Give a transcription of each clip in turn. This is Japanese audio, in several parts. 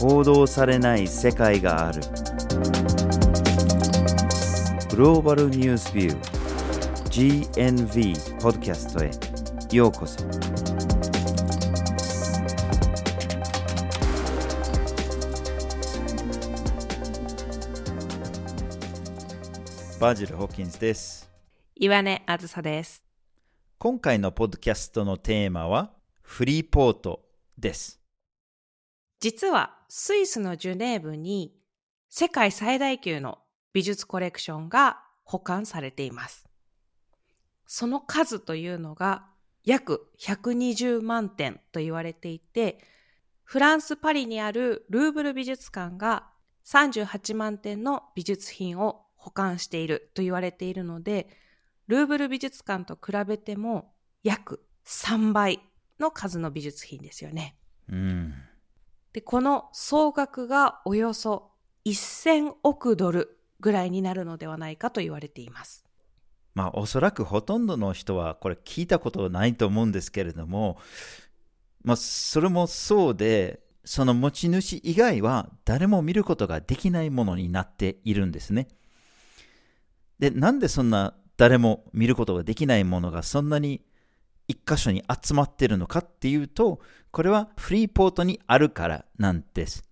報道されない世界がある。グローバルニュースビュー GNV ポッドキャストへ。ようこそ。バージル・ホーキンズです。岩根あずさです。今回のポッドキャストのテーマはフリーポートです。実はスイスのジュネーブに世界最大級の美術コレクションが保管されています。その数というのが約120万点と言われていて、フランス・パリにあるルーブル美術館が38万点の美術品を保管していると言われているので、ルーブル美術館と比べても約3倍の数の美術品ですよね。うんで、この総額がおよそ1000億ドルぐらいになるのではないかと言われています。まあおそらくほとんどの人はこれ聞いたことないと思うんですけれどもまあそれもそうでその持ち主以外は誰も見ることができないものになっているんですねでなんでそんな誰も見ることができないものがそんなに一箇所に集まってるのかっていうとこれはフリーポートにあるからなんです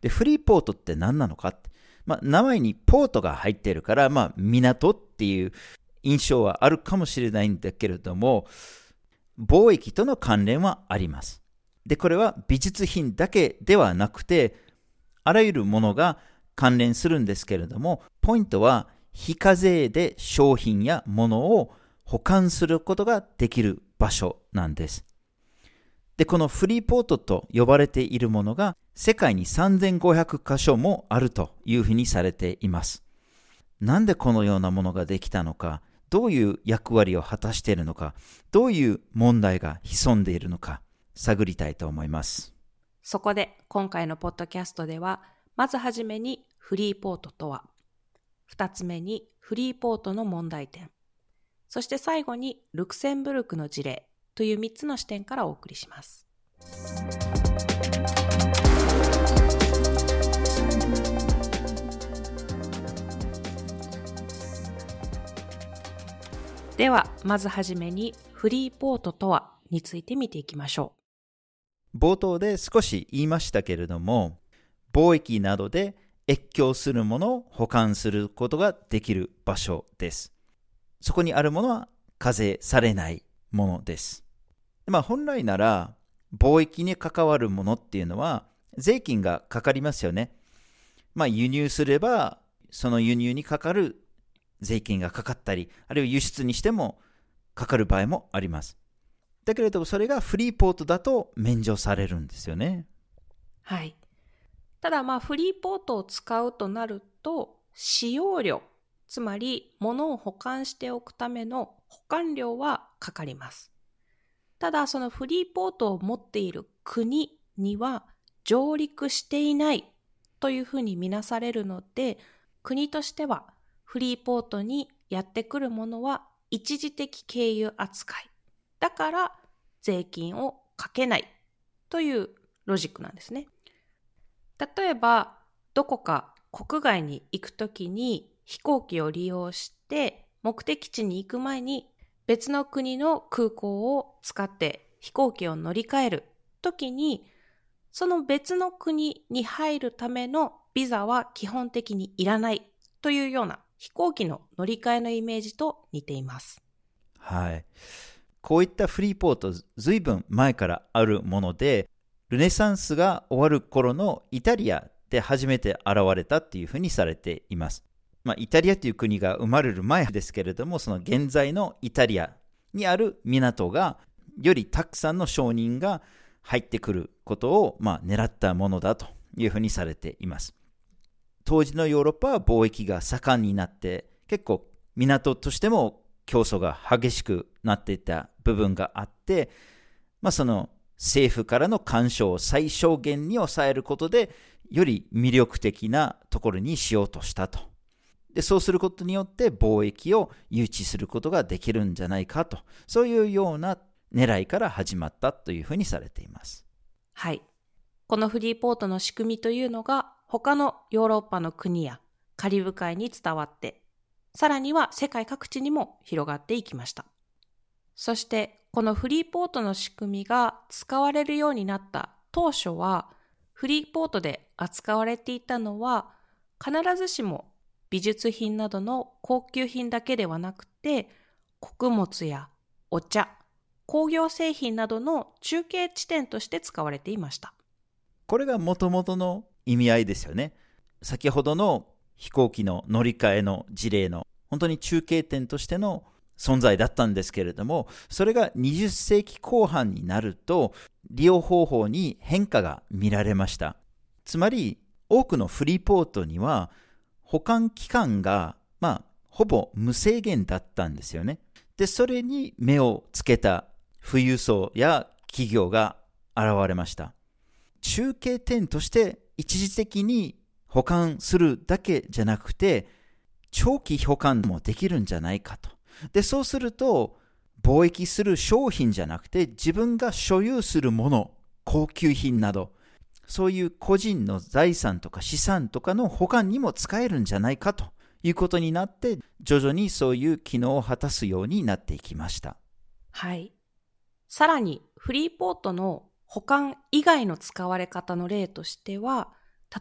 でフリーポートって何なのか？ってまあ、名前にポートが入ってるから、まあ、港っていう印象はあるかもしれないんだけれども、貿易との関連はあります。で、これは美術品だけではなくて、あらゆるものが関連するんですけれども、ポイントは非課税で商品や物を保管することができる場所なんです。で、このフリーポートと呼ばれているものが世界に3500箇所もあるというふうにされています。なんでこのようなものができたのか、どういう役割を果たしているのか、どういう問題が潜んでいるのか、探りたいと思います。そこで今回のポッドキャストでは、まずはじめにフリーポートとは、二つ目にフリーポートの問題点、そして最後にルクセンブルクの事例という3つの視点からお送りします。では、まずはじめにフリーポートとはについて見ていきましょう冒頭で少し言いましたけれども、貿易などで越境するものを保管することができる場所です。そこにあるものは課税されないものです。まあ本来なら貿易に関わるものっていうのは税金がかかりますよね。まあ輸入すればその輸入にかかる税金がかかったり、あるいは輸出にしてもかかる場合もあります。だけれどもそれがフリーポートだと免除されるんですよね。はい。ただまあフリーポートを使うとなると使用料、つまり物を保管しておくための保管料はかかります。ただそのフリーポートを持っている国には上陸していないというふうに見なされるので国としてはフリーポートにやってくるものは一時的経由扱いだから税金をかけないというロジックなんですね。例えばどこか国外に行くときに飛行機を利用して目的地に行く前に別の国の空港を使って飛行機を乗り換えるときにその別の国に入るためのビザは基本的にいらないというような飛行機の乗り換えのイメージと似ています。はい。こういったフリーポート、ずいぶん前からあるもので、ルネサンスが終わる頃のイタリアで初めて現れたっていうふうにされています。まあ、イタリアという国が生まれる前ですけれども、その現在のイタリアにある港が、よりたくさんの商人が入ってくることを、まあ、狙ったものだというふうにされています。当時のヨーロッパは貿易が盛んになって、結構港としても競争が激しくなっていた部分があって、まあ、その政府からの干渉を最小限に抑えることで、より魅力的なところにしようとしたと。で、そうすることによって貿易を誘致することができるんじゃないかと、そういうような狙いから始まったというふうにされています。はい。このフリーポートの仕組みというのが他のヨーロッパの国やカリブ海に伝わって、さらには世界各地にも広がっていきました。そしてこのフリーポートの仕組みが使われるようになった当初はフリーポートで扱われていたのは必ずしも美術品などの高級品だけではなくて穀物やお茶、工業製品などの中継地点として使われていました。これがもともとの意味合いですよね。先ほどの飛行機の乗り換えの事例の本当に中継点としての存在だったんですけれども、それが20世紀後半になると、利用方法に変化が見られました。つまり、多くのフリーポートには、保管期間が、まあ、ほぼ無制限だったんですよね。で、それに目をつけた富裕層や企業が現れました。中継点として一時的に保管するだけじゃなくて、長期保管もできるんじゃないかと。で、そうすると、貿易する商品じゃなくて、自分が所有するもの、高級品など、そういう個人の財産とか資産とかの保管にも使えるんじゃないかということになって、徐々にそういう機能を果たすようになっていきました。はい。さらに、フリーポートの保管以外の使われ方の例としては、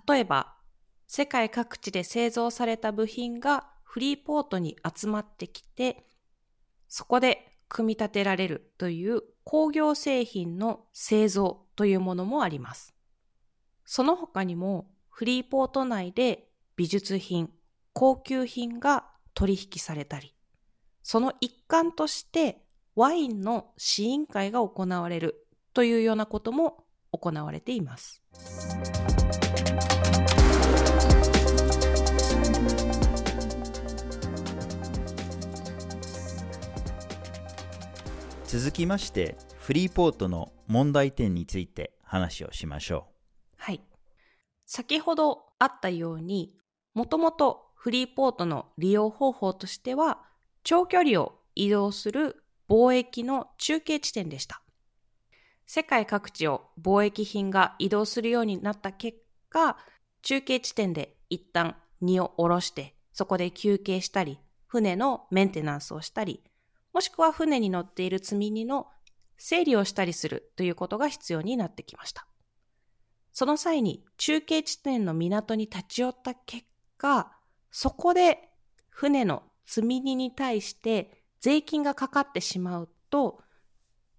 例えば、世界各地で製造された部品がフリーポートに集まってきて、そこで組み立てられるという工業製品の製造というものもあります。その他にもフリーポート内で美術品、高級品が取引されたり、その一環としてワインの試飲会が行われるというようなことも行われています。続きましてフリーポートの問題点について話をしましょう。はい。先ほどあったように、もともとフリーポートの利用方法としては、長距離を移動する貿易の中継地点でした。世界各地を貿易品が移動するようになった結果、中継地点で一旦荷を下ろして、そこで休憩したり、船のメンテナンスをしたり、もしくは船に乗っている積み荷の整理をしたりするということが必要になってきました。その際に中継地点の港に立ち寄った結果、そこで船の積み荷に対して税金がかかってしまうと、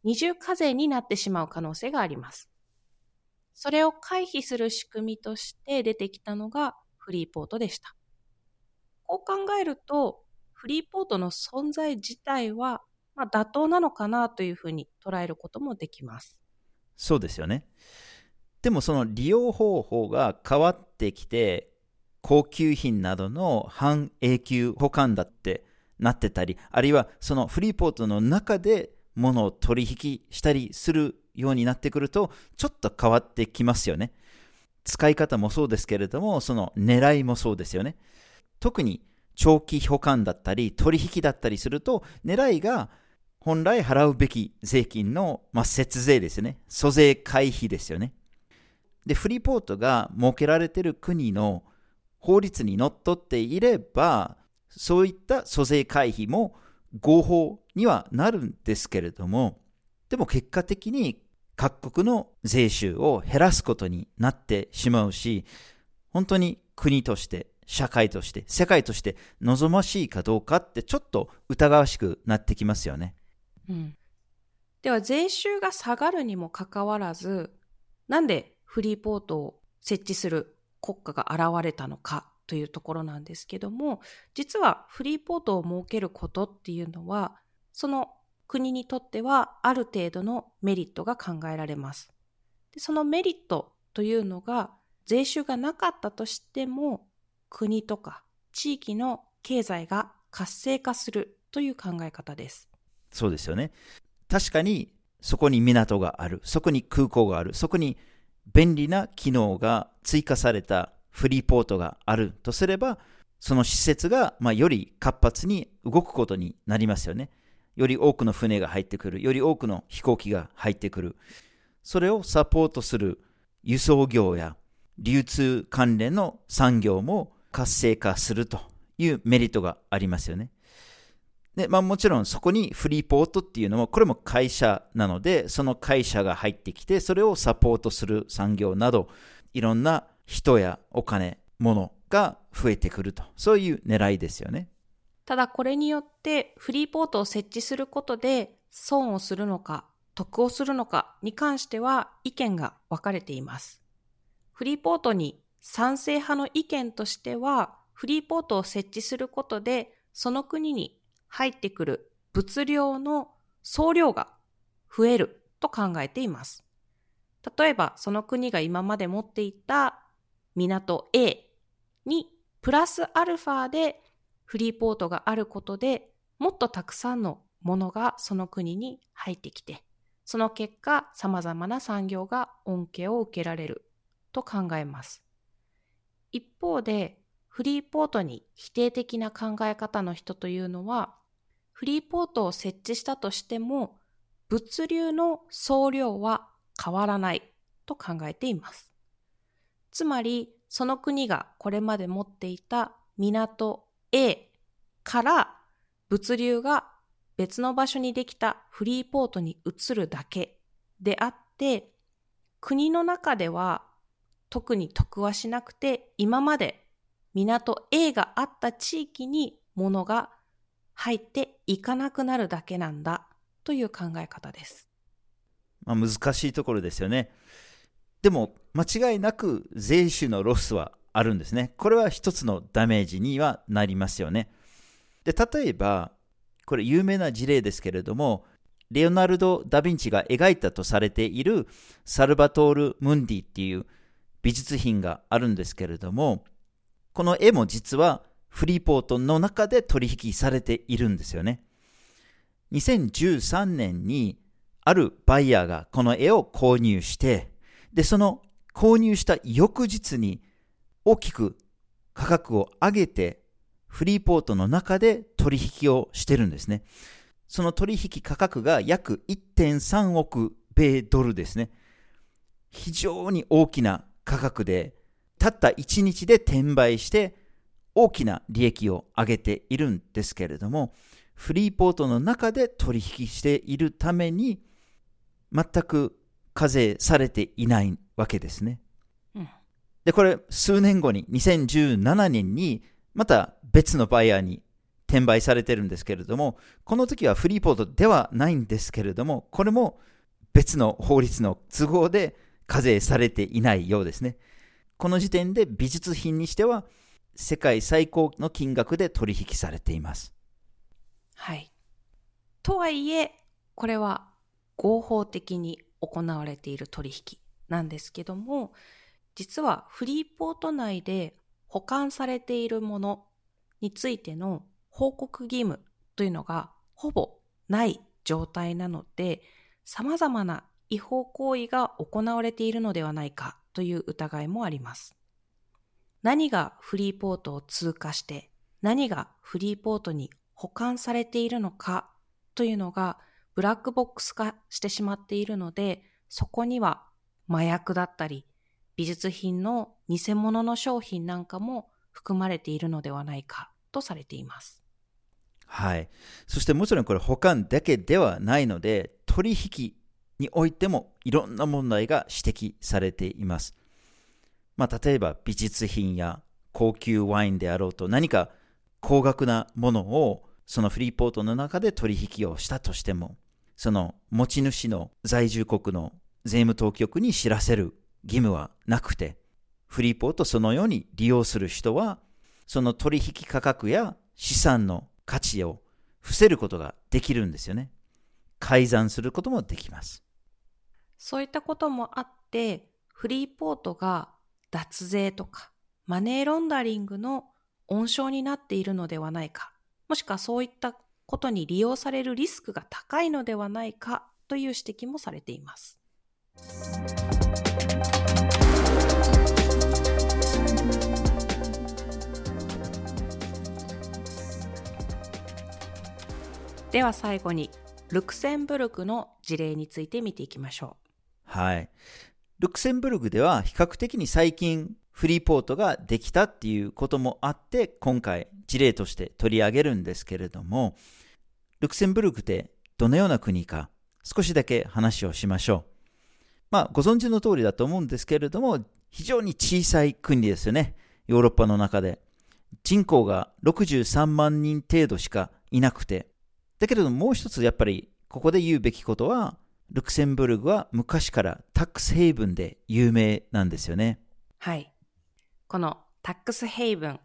二重課税になってしまう可能性があります。それを回避する仕組みとして出てきたのがフリーポートでした。こう考えると、フリーポートの存在自体は、まあ、妥当なのかなというふうに捉えることもできます。そうですよね。でもその利用方法が変わってきて、高級品などの半永久保管だってなってたり、あるいはそのフリーポートの中で物を取引したりするようになってくると、ちょっと変わってきますよね。使い方もそうですけれども、その狙いもそうですよね。特に長期保管だったり、取引だったりすると、狙いが本来払うべき税金の、まあ、節税ですよね。租税回避ですよね。で、フリーポートが設けられている国の法律にのっとっていれば、そういった租税回避も合法にはなるんですけれども、でも結果的に各国の税収を減らすことになってしまうし、本当に国として社会として、世界として望ましいかどうかってちょっと疑わしくなってきますよね。うん。では税収が下がるにもかかわらず、なんでフリーポートを設置する国家が現れたのかというところなんですけども、実はフリーポートを設けることっていうのは、その国にとってはある程度のメリットが考えられます。でそのメリットというのが税収がなかったとしても国とか地域の経済が活性化するという考え方です。そうですよね。確かにそこに港がある、そこに空港がある、そこに便利な機能が追加されたフリーポートがあるとすれば、その施設が、まあ、より活発に動くことになりますよね。より多くの船が入ってくる、より多くの飛行機が入ってくる。それをサポートする輸送業や流通関連の産業も活性化するというメリットがありますよね。で、まあもちろんそこにフリーポートっていうのも、これも会社なので、その会社が入ってきて、それをサポートする産業など、いろんな人やお金、物が増えてくると。そういう狙いですよね。ただこれによってフリーポートを設置することで損をするのか得をするのかに関しては意見が分かれています。フリーポートに賛成派の意見としてはフリーポートを設置することでその国に入ってくる物量の総量が増えると考えています。例えばその国が今まで持っていた港 A にプラスアルファでフリーポートがあることでもっとたくさんのものがその国に入ってきて、その結果様々な産業が恩恵を受けられると考えます。一方で、フリーポートに否定的な考え方の人というのは、フリーポートを設置したとしても、物流の総量は変わらないと考えています。つまり、その国がこれまで持っていた港 A から物流が別の場所にできたフリーポートに移るだけであって、国の中では特に得はしなくて、今まで港 A があった地域に物が入っていかなくなるだけなんだという考え方です。まあ、難しいところですよね。でも間違いなく税収のロスはあるんですね。これは一つのダメージにはなりますよね。で、例えば、これ有名な事例ですけれども、レオナルド・ダ・ヴィンチが描いたとされているサルバトール・ムンディっていう美術品があるんですけれども、この絵も実はフリーポートの中で取引されているんですよね。2013年にあるバイヤーがこの絵を購入して、で、その購入した翌日に大きく価格を上げて、フリーポートの中で取引をしてるんですね。その取引価格が約1.3億米ドルですね。非常に大きな価格で、たった1日で転売して大きな利益を上げているんですけれども、フリーポートの中で取引しているために、全く課税されていないわけですね。で、これ数年後に2017年にまた別のバイヤーに転売されてるんですけれども、この時はフリーポートではないんですけれども、これも別の法律の都合で課税されていないようですね。この時点で美術品にしては世界最高の金額で取引されています。はい。とはいえ、これは合法的に行われている取引なんですけども、実はフリーポート内で保管されているものについての報告義務というのがほぼない状態なので、様々な違法行為が行われているのではないかという疑いもあります。何がフリーポートを通過して何がフリーポートに保管されているのかというのがブラックボックス化してしまっているので、そこには麻薬だったり美術品の偽物の商品なんかも含まれているのではないかとされています。はい。そしてもちろんこれ保管だけではないので、取引においてもいろんな問題が指摘されています。まあ、例えば美術品や高級ワインであろうと何か高額なものをそのフリーポートの中で取引をしたとしても、その持ち主の在住国の税務当局に知らせる義務はなくて、フリーポートそのように利用する人は、その取引価格や資産の価値を伏せることができるんですよね。改ざんすることもできます。そういったこともあって、フリーポートが脱税とかマネーロンダリングの温床になっているのではないか、もしくはそういったことに利用されるリスクが高いのではないかという指摘もされています。では最後にルクセンブルクの事例について見ていきましょう。はい。ルクセンブルグでは比較的に最近フリーポートができたっていうこともあって今回事例として取り上げるんですけれどもルクセンブルクってどのような国か少しだけ話をしましょう。まあご存知の通りだと思うんですけれども非常に小さい国ですよね。ヨーロッパの中で。人口が63万人程度しかいなくて。だけれどももう一つやっぱりここで言うべきことはルクセンブルグは昔からタックスヘイブンで有名なんですよね。はい。このタックスヘイブン、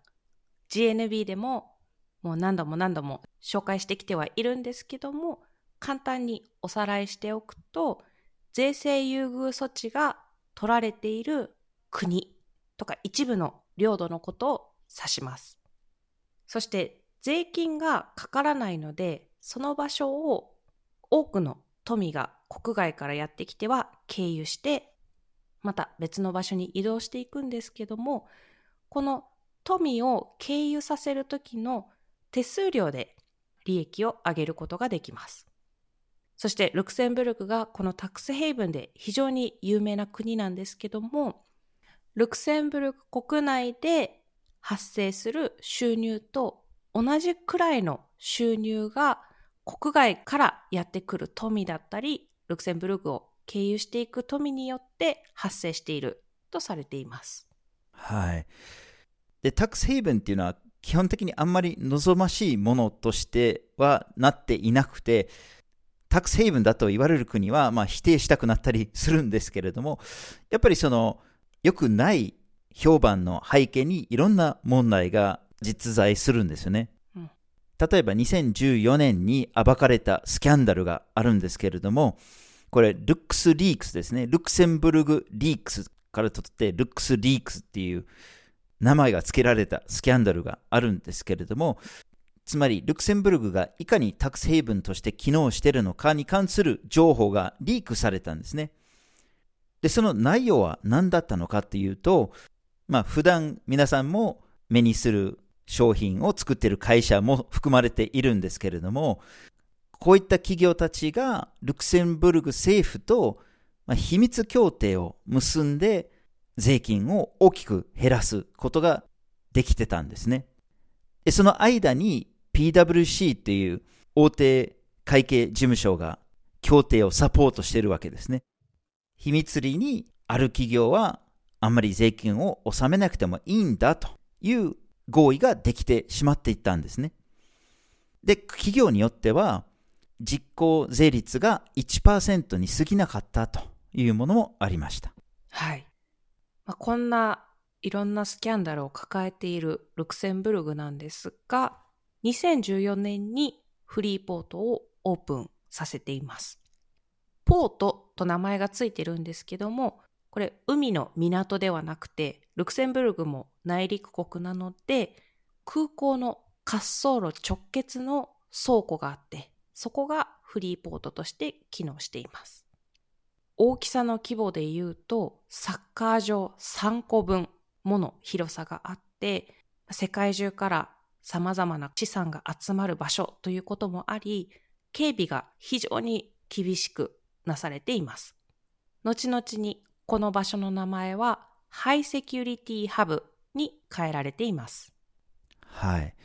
GNB でももう何度も何度も紹介してきてはいるんですけども、簡単におさらいしておくと、税制優遇措置が取られている国とか一部の領土のことを指します。そして税金がかからないので、その場所を多くの富が国外からやってきては経由して、また別の場所に移動していくんですけども、この富を経由させるときの手数料で利益を上げることができます。そしてルクセンブルクがこのタックスヘイブンで非常に有名な国なんですけども、ルクセンブルク国内で発生する収入と同じくらいの収入が国外からやってくる富だったり、ルクセンブルクを経由していく富によって発生しているとされています。はい。で、タックスヘイブンっていうのは基本的にあんまり望ましいものとしてはなっていなくて、タックスヘイブンだと言われる国は、まあ、否定したくなったりするんですけれども、やっぱりその、良くない評判の背景にいろんな問題が実在するんですよね。例えば2014年に暴かれたスキャンダルがあるんですけれども、これ、ルックスリークスですね。ルクセンブルグリークスから取って、ルックスリークスっていう名前が付けられたスキャンダルがあるんですけれども、つまりルクセンブルグがいかにタックスヘイブンとして機能しているのかに関する情報がリークされたんですね。で、その内容は何だったのかっていうと、まあ普段皆さんも目にする商品を作っている会社も含まれているんですけれども、こういった企業たちがルクセンブルグ政府と秘密協定を結んで税金を大きく減らすことができてたんですね。でその間に PWC っていう大手会計事務所が協定をサポートしているわけですね。秘密裏にある企業はあんまり税金を納めなくてもいいんだという合意ができてしまっていったんですね。で、企業によっては実効税率が1%に過ぎなかったというものもありました。はい。まあ、こんないろんなスキャンダルを抱えているルクセンブルグなんですが、2014年にフリーポートをオープンさせています。ポートと名前がついてるんですけども、これ海の港ではなくて、ルクセンブルグも内陸国なので、空港の滑走路直結の倉庫があって、そこがフリーポートとして機能しています。大きさの規模で言うと、サッカー場3個分もの広さがあって、世界中から様々な資産が集まる場所ということもあり、警備が非常に厳しくなされています。後々にこの場所の名前はハイセキュリティハブに変えられています。はい。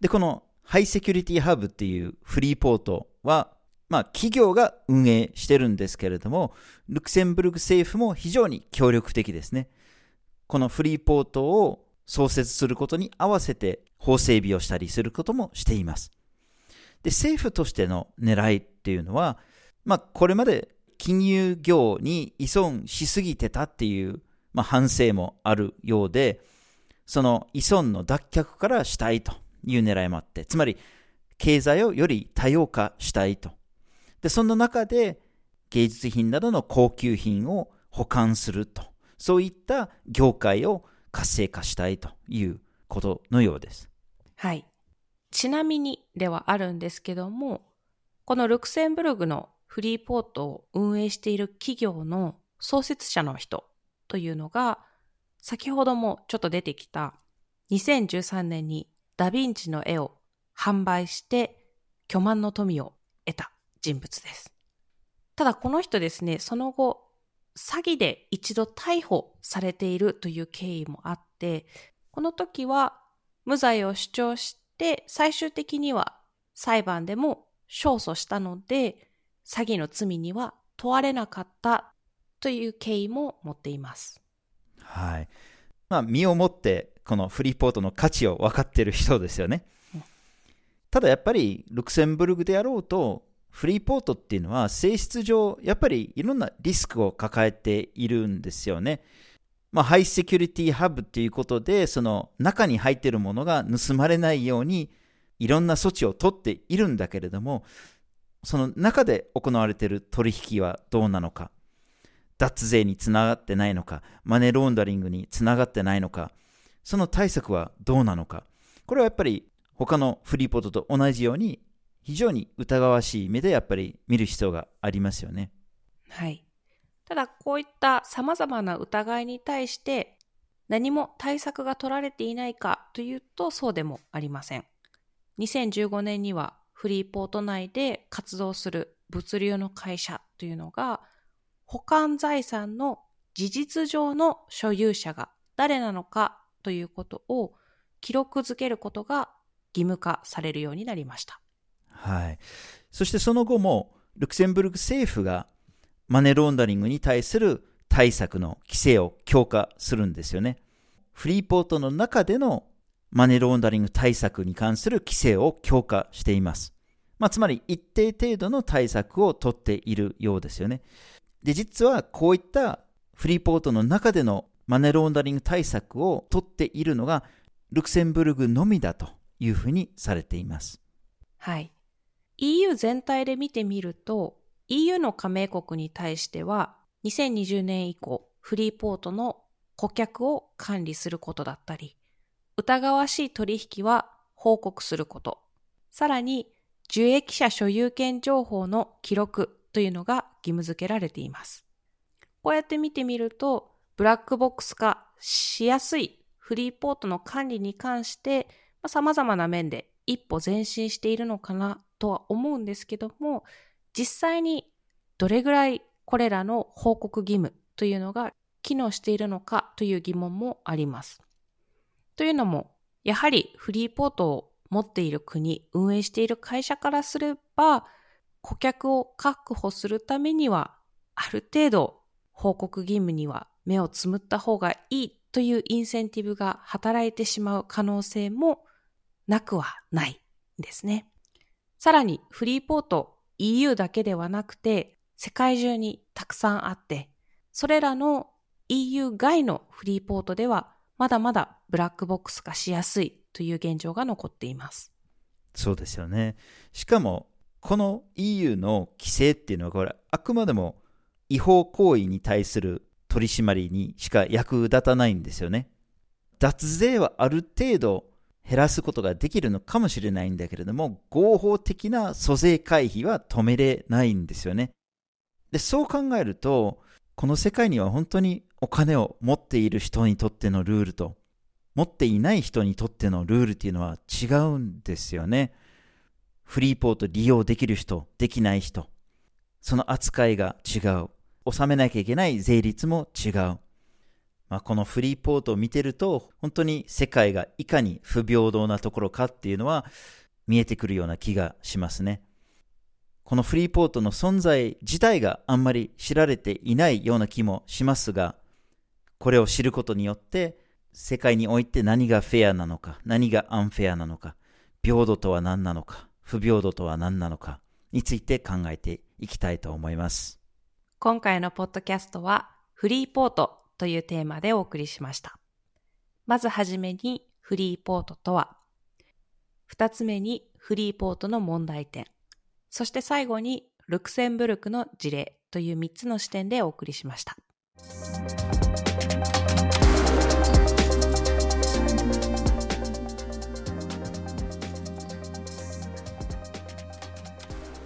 で、このハイセキュリティハブっていうフリーポートはまあ、企業が運営してるんですけれども、ルクセンブルク政府も非常に協力的ですね。このフリーポートを創設することに合わせて法整備をしたりすることもしています。で、政府としての狙いっていうのは、まあ、これまで金融業に依存しすぎてたっていう、まあ、反省もあるようで、その依存の脱却からしたいという狙いもあって、つまり経済をより多様化したいとで、その中で芸術品などの高級品を保管すると、そういった業界を活性化したいということのようです。はい。ちなみにではあるんですけども、このルクセンブルグのフリーポートを運営している企業の創設者の人というのが、先ほどもちょっと出てきた2013年にダヴィンチの絵を販売して巨万の富を得た人物です。ただこの人ですね、その後、詐欺で一度逮捕されているという経緯もあって、この時は無罪を主張して最終的には裁判でも勝訴したので詐欺の罪には問われなかったという経緯も持っています。はい。まあ、身をもって、このフリーポートの価値を分かっている人ですよねうん。ただやっぱり、ルクセンブルグであろうと、フリーポートっていうのは性質上、やっぱりいろんなリスクを抱えているんですよね。まあ、ハイセキュリティハブっていうことで、その中に入っているものが盗まれないように、いろんな措置を取っているんだけれども、その中で行われている取引はどうなのか。脱税につながってないのか、マネーローンダリングにつながってないのか、その対策はどうなのか。これはやっぱり他のフリーポートと同じように、非常に疑わしい目でやっぱり見る必要がありますよね。はい。ただ、こういった様々な疑いに対して、何も対策が取られていないかというと、そうでもありません。2015年には、フリーポート内で活動する物流の会社というのが、保管財産の事実上の所有者が誰なのかということを記録づけることが義務化されるようになりました。はい。そしてその後も、ルクセンブルク政府がマネーロンダリングに対する対策の規制を強化するんですよね。フリーポートの中でのマネーロンダリング対策に関する規制を強化しています。まあ、つまり一定程度の対策を取っているようですよね。で、実はこういったフリーポートの中でのマネーロンダリング対策を取っているのがルクセンブルグのみだというふうにされています。はい。EU 全体で見てみると、EU の加盟国に対しては、2020年以降、フリーポートの顧客を管理することだったり、疑わしい取引は報告すること、さらに受益者所有権情報の記録というのが義務付けられています。こうやって見てみると、ブラックボックス化しやすいフリーポートの管理に関して、まあ、様々な面で一歩前進しているのかなとは思うんですけども、実際にどれぐらいこれらの報告義務というのが機能しているのかという疑問もあります。というのも、やはりフリーポートを持っている国、運営している会社からすれば、顧客を確保するためには、ある程度報告義務には目をつむった方がいいというインセンティブが働いてしまう可能性もなくはないんですね。さらにフリーポート EU だけではなくて世界中にたくさんあって、それらの EU 外のフリーポートではまだまだブラックボックス化しやすいという現状が残っています。そうですよね。しかも、この EU の規制っていうのは、これ、あくまでも違法行為に対する取り締まりにしか役立たないんですよね。脱税はある程度減らすことができるのかもしれないんだけれども、合法的な租税回避は止めれないんですよね。で、そう考えると、この世界には本当にお金を持っている人にとってのルールと、持っていない人にとってのルールっていうのは違うんですよね。フリーポート利用できる人、できない人、その扱いが違う。納めなきゃいけない税率も違う。まあ、このフリーポートを見てると、本当に世界がいかに不平等なところかっていうのは見えてくるような気がしますね。このフリーポートの存在自体があんまり知られていないような気もしますが、これを知ることによって、世界において何がフェアなのか、何がアンフェアなのか、平等とは何なのか、不平等とは何なのかについて考えていきたいと思います。今回のポッドキャストはフリーポートというテーマでお送りしました。まずはじめにフリーポートとは、二つ目にフリーポートの問題点、そして最後にルクセンブルクの事例という3つの視点でお送りしました。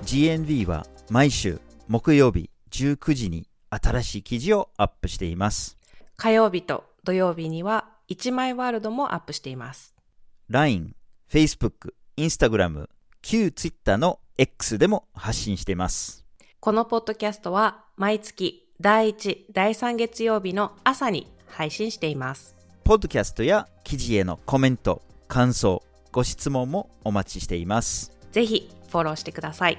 GNV は毎週木曜日19時に新しい記事をアップしています。火曜日と土曜日には1枚ワールドもアップしています。LINE、Facebook、Instagram、旧 Twitter の X でも発信しています。このポッドキャストは毎月第1、第3月曜日の朝に配信しています。ポッドキャストや記事へのコメント、感想、ご質問もお待ちしています。ぜひフォローしてください。